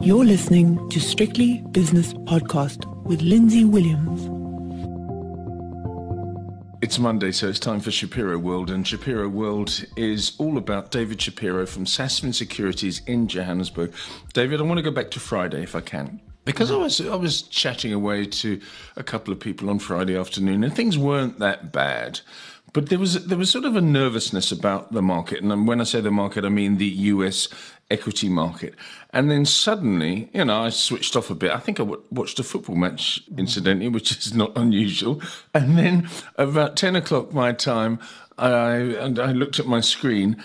You're listening to Strictly Business Podcast with Lindsay Williams. It's Monday, so it's time for Shapiro World, and Shapiro World is all about David Shapiro from Sasfin Securities in Johannesburg. David, I want to go back to Friday if I can. Because I was I was chatting away to a couple of people on Friday afternoon, and things weren't that bad. But there was there was sort of a nervousness about the market, and when I say the market, I mean the U.S. equity market. And then suddenly, you know, I switched off a bit. I think I w- watched a football match, incidentally, which is not unusual. And then about ten o'clock my time, I and I looked at my screen,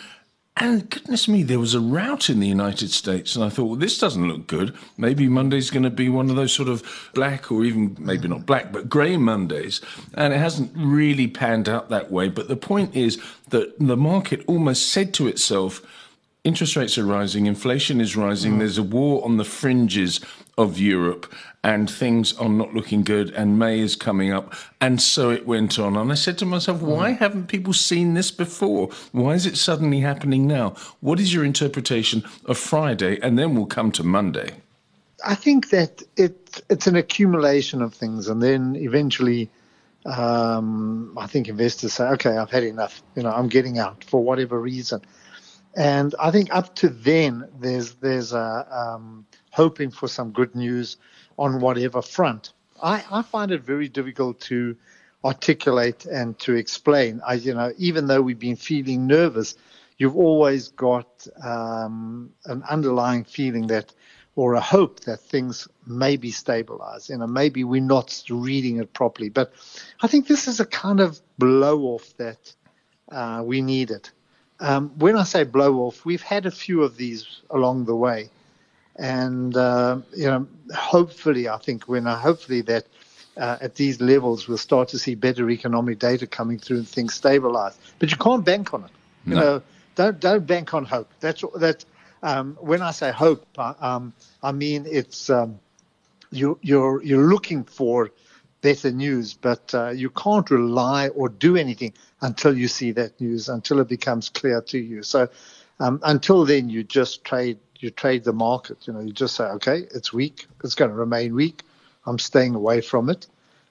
and goodness me, there was a rout in the United States. And I thought, well, this doesn't look good. Maybe Monday's going to be one of those sort of black or even maybe not black, but grey Mondays. And it hasn't really panned out that way. But the point is that the market almost said to itself, interest rates are rising, inflation is rising, there's a war on the fringes of Europe, and things are not looking good, and May is coming up. And so it went on. And I said to myself, why haven't people seen this before? Why is it suddenly happening now? What is your interpretation of Friday? And then we'll come to Monday. I think that it it's an accumulation of things, and then eventually, um, I think investors say, "Okay, I've had enough. You know, I'm getting out for whatever reason." And I think up to then, there's there's a um, hoping for some good news on whatever front. I, I find it very difficult to articulate and to explain. I, you know, even though we've been feeling nervous, you've always got um, an underlying feeling that, or a hope that things may be stabilized. You know, maybe we're not reading it properly. But I think this is a kind of blow off that uh, we needed. Um, when I say blow off, we've had a few of these along the way and uh, you know, hopefully, I think when uh, hopefully that uh, at these levels we'll start to see better economic data coming through and things stabilize. But you can't bank on it. You No. know, don't don't bank on hope. That's that. Um, when I say hope, I- um, I mean it's um, you you're you're looking for better news, but uh, you can't rely or do anything until you see that news, until it becomes clear to you. So um, until then, you just trade you trade the market. You know, you just say, okay, it's weak, it's going to remain weak. I'm staying away from it.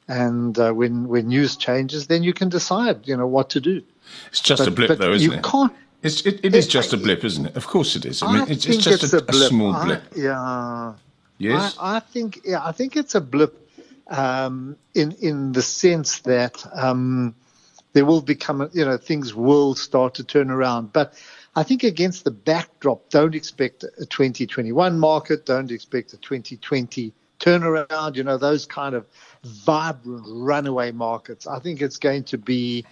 And uh, when when news changes, then you can decide, you know, what to do. It's just a blip, but though, isn't you it? can't. It's, it, it is just a blip, isn't it? Of course it is. I mean, it's, it's just a, a small I- blip. yeah. Yes? I, I think yeah, I think it's a blip um, in in the sense that um, there will become you know things will start to turn around, but I think against the backdrop, don't expect a 2021 market, don't expect a 2020 turnaround. You know those kind of vibrant runaway markets. I think it's going to be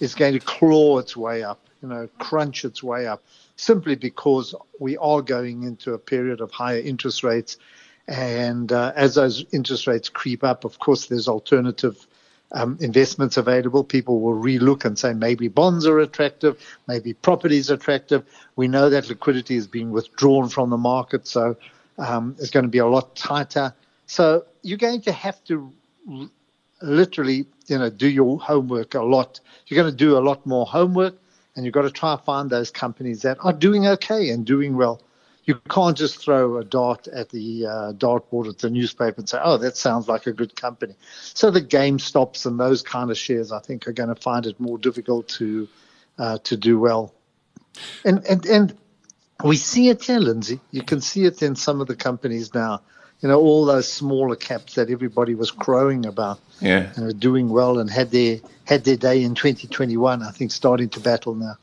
it's going to claw its way up, you know, crunch its way up, simply because we are going into a period of higher interest rates. And uh, as those interest rates creep up, of course, there's alternative um, investments available. People will relook and say maybe bonds are attractive, maybe properties attractive. We know that liquidity is being withdrawn from the market, so um, it's going to be a lot tighter. So you're going to have to literally, you know, do your homework a lot. You're going to do a lot more homework, and you've got to try and find those companies that are doing okay and doing well. You can't just throw a dart at the uh, dartboard at the newspaper and say, "Oh, that sounds like a good company." So the game stops, and those kind of shares, I think, are going to find it more difficult to uh, to do well. And and and we see it here, Lindsay. You can see it in some of the companies now. You know, all those smaller caps that everybody was crowing about, Yeah. you know, doing well and had their had their day in 2021. I think starting to battle now.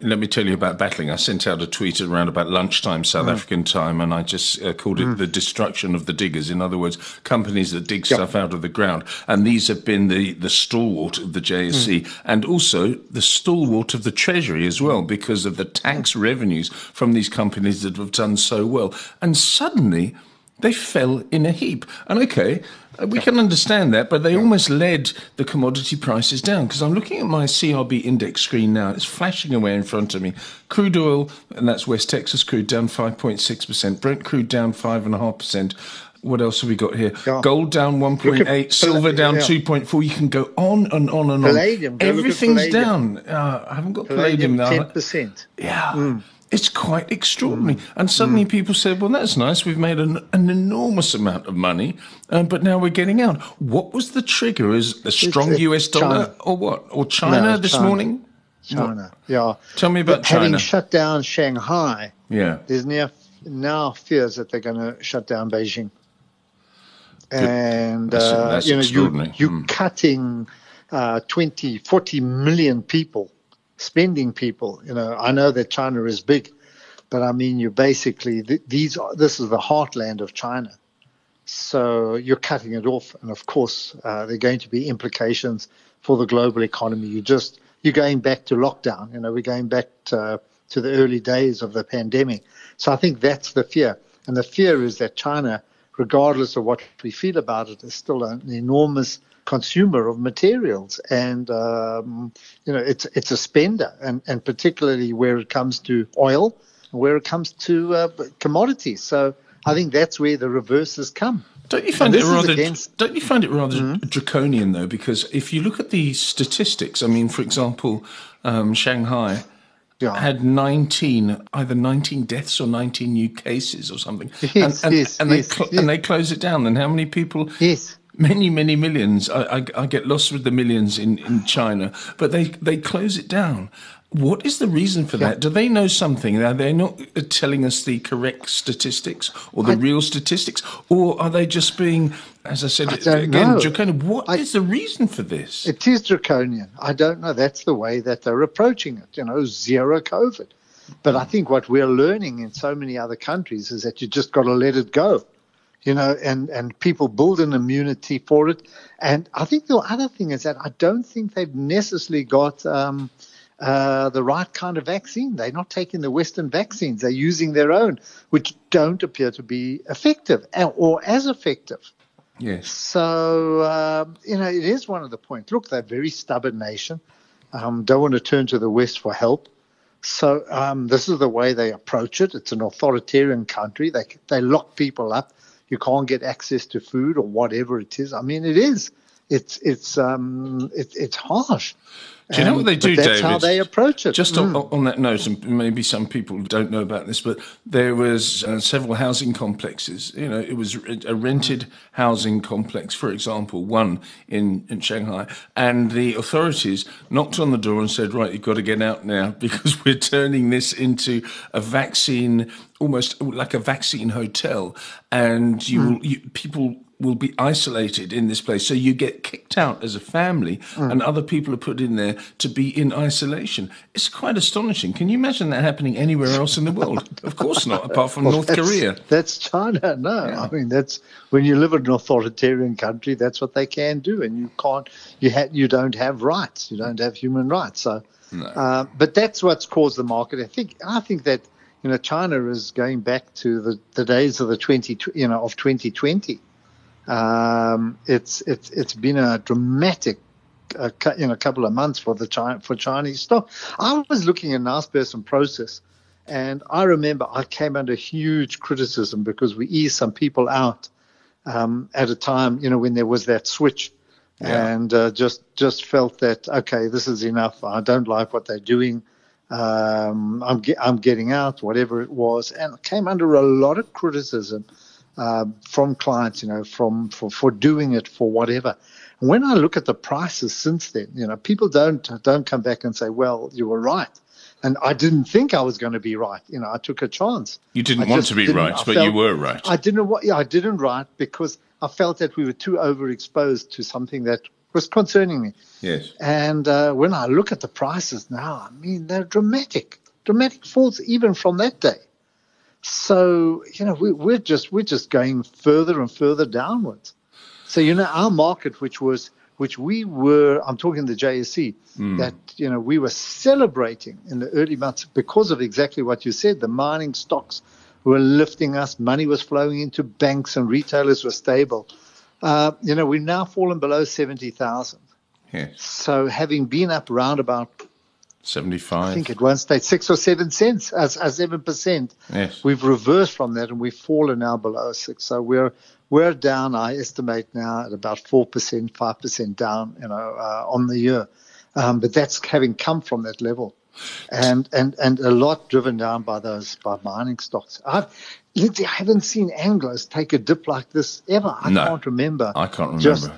Let me tell you about battling. I sent out a tweet around about lunchtime South hmm. African time, and I just uh, called it hmm. the destruction of the diggers. In other words, companies that dig stuff out of the ground. And these have been the, the stalwart of the JSE hmm. and also the stalwart of the Treasury as well, because of the tax revenues from these companies that have done so well. And suddenly, they fell in a heap. And okay, uh, we can understand that, but they almost led the commodity prices down. Because I'm looking at my CRB index screen now, it's flashing away in front of me. Crude oil, and that's West Texas crude, down 5.6%. Brent crude down 5.5%. What else have we got here? Yeah. Gold down 1.8, silver down yeah. 2.4. You can go on and on and on. Palladium, go look at Everything's palladium. down. Uh, I haven't got Palladium, palladium, now. ten percent. Yeah. Mm. It's quite extraordinary. And suddenly people said, well, that's nice. We've made an, an enormous amount of money, uh, but now we're getting out. What was the trigger? Is a strong it's US dollar China. or what? Or China No, this China. morning? China. Yeah. Tell me about But having shut down Shanghai, Yeah. there's now now fears that they're going to shut down Beijing. And That's- uh, that's you know, you, you're Mm. cutting uh, 20, 40 million people, spending people. You know, I know that China is big, but I mean, you're basically th- these this is the heartland of China. So you're cutting it off, and of course, uh, there are going to be implications for the global economy. You just you're going back to lockdown. You know, we're going back to, to the early days of the pandemic. So I think that's the fear, and the fear is that China, regardless of what we feel about it, is still an enormous consumer of materials, and um, you know, it's it's a spender, and and particularly where it comes to oil, where it comes to uh, commodities. So I think that's where the reverses come. Don't you find it rather? against- Mm-hmm. Don't you find it rather draconian though? Because if you look at the statistics, I mean, for example, um, Shanghai Yeah. had 19, either 19 deaths or 19 new cases or something, Yes, and, and, yes, and they yes, cl- yes. and they close it down. Then how many people? Yes. Many, many millions. I, I, I get lost with the millions in, in China, but they, they close it down. What is the reason for that? Do they know something? Are they not telling us the correct statistics or the real statistics? Or are they just being, as I said don't again, know. draconian? What is I- the reason for this? It is draconian. I don't know. That's the way that they're approaching it, you know, zero COVID. But I think what we're learning in so many other countries is that you just got to let it go, you know, and, and people build an immunity for it. And I think the other thing is that I don't think they've necessarily got um, uh, the right kind of vaccine. They're not taking the Western vaccines, they're using their own, which don't appear to be effective uh, or as effective. yes. So, um, you know, it is one of the points. Look, they're a very stubborn nation, um, don't want to turn to the West for help. So, um, this is the way they approach it. It's an authoritarian country. They, they lock people up. You can't get access to food or whatever it is. I mean, it is. It's it's um it, it's harsh. Do you know what they do, that's David? how they approach it. Just on, on that note, and maybe some people don't know about this, but there was uh, several housing complexes. You know, it was a rented housing complex, for example, one in, in Shanghai, and the authorities knocked on the door and said, "Right, you've got to get out now because we're turning this into a vaccine, almost like a vaccine hotel, and you, will, you people." Will be isolated in this place. So you get kicked out as a family, and other people are put in there to be in isolation. It's quite astonishing. Can you imagine that happening anywhere else in the world? of course not, apart from North that's, Korea. That's China. No, I mean that's when you live in an authoritarian country. That's what they can do, and you can't. You ha- You don't have rights. You don't have human rights. So, uh, but that's what's caused the market. I think. I think that you know China is going back to the, the days of the twenty. You know of 2020. Um, it's it's it's been a dramatic uh, cou- you know, couple of months for the China, for Chinese stock. I was looking at Naspers and Prosus, and I remember I came under huge criticism because we eased some people out um, at a time, you know, when there was that switch, Yeah. and uh, just just felt that okay, this is enough. I don't like what they're doing. Um, I'm ge- I'm getting out, whatever it was, and I came under a lot of criticism uh, from clients, you know, from for, for doing it for whatever. And when I look at the prices since then, you know, people don't don't come back and say, "Well, you were right," and I didn't think I was going to be right. You know, I took a chance. You didn't I want to be right, I but you were right. I didn't. Yeah, I didn't right because I felt that we were too overexposed to something that was concerning me. yes. And uh, when I look at the prices now, I mean, they're dramatic, dramatic falls even from that day. So you know, we, we're just we're just going further and further downwards. So you know, our market, which was which we were, I'm talking the JSE, that you know we were celebrating in the early months because of exactly what you said. The mining stocks were lifting us, money was flowing into banks, and retailers were stable. Uh, you know, we've now fallen below seventy thousand. Yes. So having been up around about, I think at one stage, six or seven cents, as, as seven percent, Yes. we've reversed from that and we've fallen now below six. So we're we're down. I estimate now at about four percent, five percent down, you know, uh, on the year. Um, but that's having come from that level. and and and a lot driven down by those by mining stocks. I've, Lindsay, I haven't seen Anglo's take a dip like this ever. I No. can't remember. I can't remember. Just-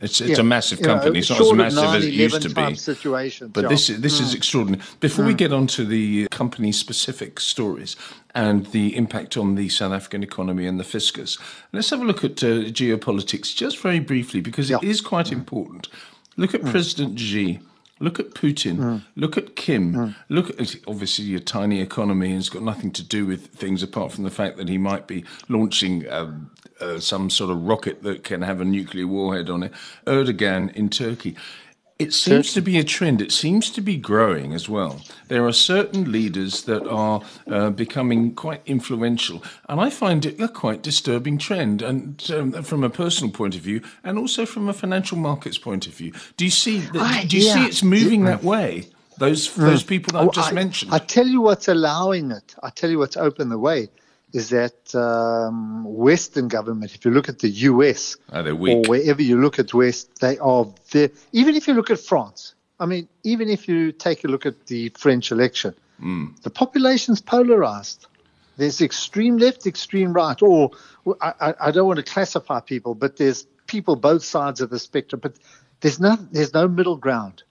it's it's yeah, a massive you know, company. it's not as massive as it used to be. Situations, But this this Mm. is extraordinary. Before we get on to the company specific stories and the impact on the South African economy and the fiscus, let's have a look at uh, geopolitics just very briefly because it Yeah. is quite important. Look at President Xi. Look at Putin. Look at Kim. Look at obviously a tiny economy and it's got nothing to do with things apart from the fact that he might be launching um, uh, some sort of rocket that can have a nuclear warhead on it. Erdogan in Turkey. It seems to be a trend. It seems to be growing as well. There are certain leaders that are uh, becoming quite influential, and I find it a quite disturbing trend. And um, from a personal point of view, and also from a financial markets point of view, do you see? That, do you see it's moving that way? Those those people that I've Oh, just I, mentioned. I tell you what's allowing it. I tell you what's opened the way is that um, Western government. If you look at the U.S. Oh, they're or wherever you look at West, they are there. Even if you look at France, I mean, even if you take a look at the French election, Mm. the population's polarized. There's extreme left, extreme right, or I, I, I don't want to classify people, but there's people both sides of the spectrum. But there's no there's no middle ground,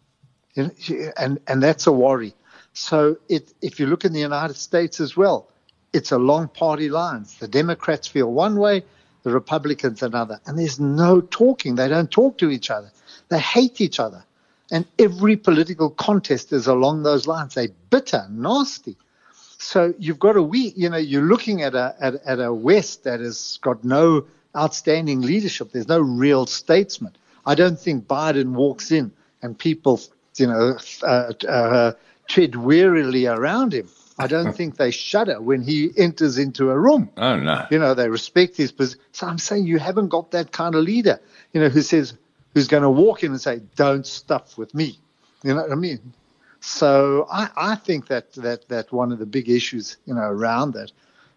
and and that's a worry. So it, if you look in the United States as well, it's along party lines. The Democrats feel one way, the Republicans another, and there's no talking. They don't talk to each other. They hate each other, and every political contest is along those lines. They're bitter, nasty. So you've got a we, you know, you're looking at a at, at a West that has got no outstanding leadership. There's no real statesman. I don't think Biden walks in and people, you know, uh, uh, tread wearily around him. I don't think they shudder when he enters into a room. oh no. You know, they respect his position. So I'm saying you haven't got that kind of leader, you know, who says, who's going to walk in and say, don't stuff with me. You know what I mean? So I, I think that, that, that one of the big issues, you know, around that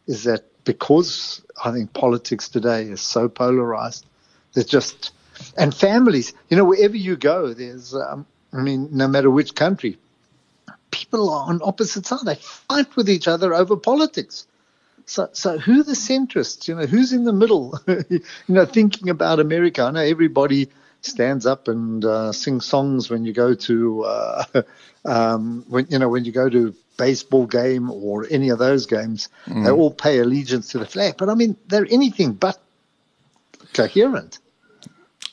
is that because I think politics today is so polarized, there's just, and families, you know, wherever you go, there's, um, I mean, no matter which country, people are on opposite sides. They fight with each other over politics. So, so who are the centrists? You know, who's in the middle? you know, thinking about America. I know everybody stands up and uh, sings songs when you go to, uh, um, when you know, when you go to baseball game or any of those games. They all pay allegiance to the flag. But I mean, they're anything but coherent.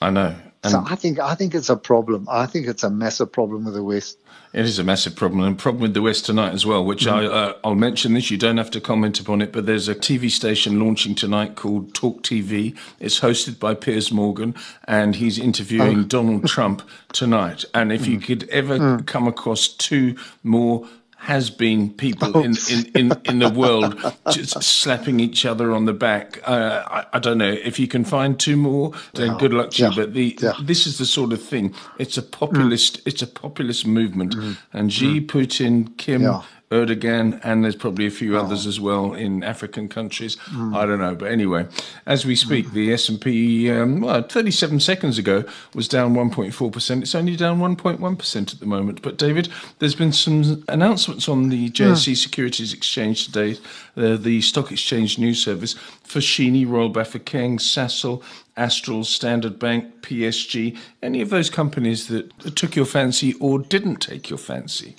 I know. And So I think I think it's a problem. I think it's a massive problem with the West. It is a massive problem, and a problem with the West tonight as well. Which I mm. uh, I'll mention this. You don't have to comment upon it, but there's a TV station launching tonight called Talk TV. It's hosted by Piers Morgan, and he's interviewing oh. Donald Trump tonight. And if you mm. could ever mm. come across two more has been people in, in, in, in the world just slapping each other on the back. Uh, I, I don't know if you can find two more. Then good luck to Yeah. you. But the Yeah. this is the sort of thing. It's a populist. It's a populist movement. And Xi, Putin, Kim, Yeah. Erdogan, and there's probably a few others as well in African countries. I don't know, but anyway, as we speak, the S and P, um, well, 37 seconds ago was down 1.4 percent. It's only down 1.1 percent at the moment. But David, there's been some announcements on the JSE Securities Exchange today, uh, the Stock Exchange News Service, Foschini, Royal Bafokeng, Sasol. Astral, Standard Bank, PSG, any of those companies that took your fancy or didn't take your fancy?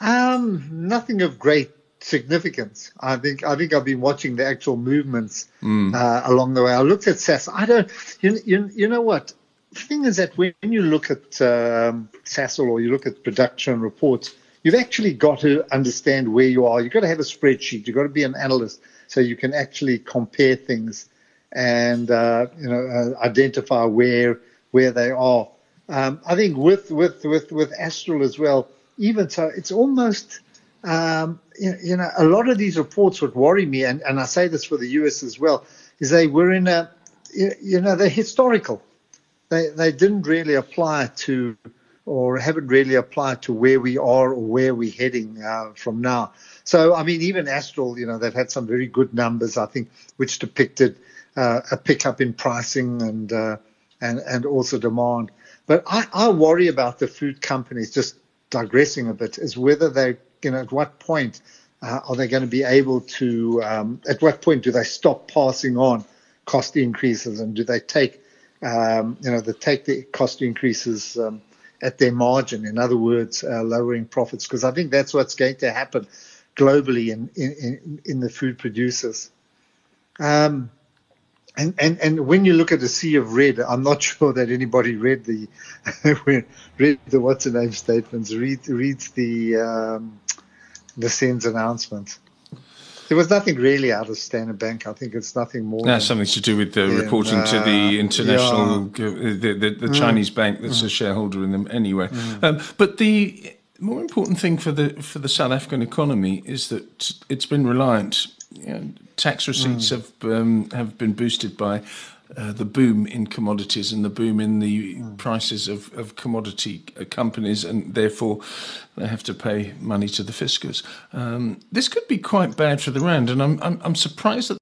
Um, nothing of great significance. I think I think I've been watching the actual movements uh, along the way. I looked at SAS. I don't. You you, you know what? The thing is that when you look at um, or you look at production reports, you've actually got to understand where you are. You've got to have a spreadsheet. You've got to be an analyst so you can actually compare things and uh, you know uh, identify where where they are. Um, I think with with with with Astral as well. Even so, it's almost um, you, know a lot of these reports would worry me, and, and I say this for the US as well, is they were in a you you know they're historical. They they didn't really apply to or haven't really applied to where we are or where we're heading uh, from now. So I mean, even Astral, you know, they've had some very good numbers, I think, which depicted uh, a pickup in pricing and uh, and and also demand. But I, I worry about the food companies just digressing a bit, is whether they, you know, at what point uh, are they going to be able to, um, at what point do they stop passing on cost increases and do they take, um, you know, they take the cost increases um, at their margin? In other words, uh, lowering profits, because I think that's what's going to happen globally in, in, in the food producers. Um, and, and and when you look at the sea of red, I'm not sure that anybody read the read the what's the name statements. Read reads the um, the SENS announcement. There was nothing really out of Standard Bank. I think it's nothing more. That's something to do with the Yeah, reporting to the uh, international, uh, the, the, the Chinese bank that's a shareholder in them anyway. Um, but the more important thing for the for the South African economy is that it's been reliant. You know, tax receipts have um, have been boosted by. Uh, the boom in commodities and the boom in the prices of, of commodity uh, companies, and therefore they have to pay money to the fiscus. Um, this could be quite bad for the rand, and I'm I'm, I'm surprised that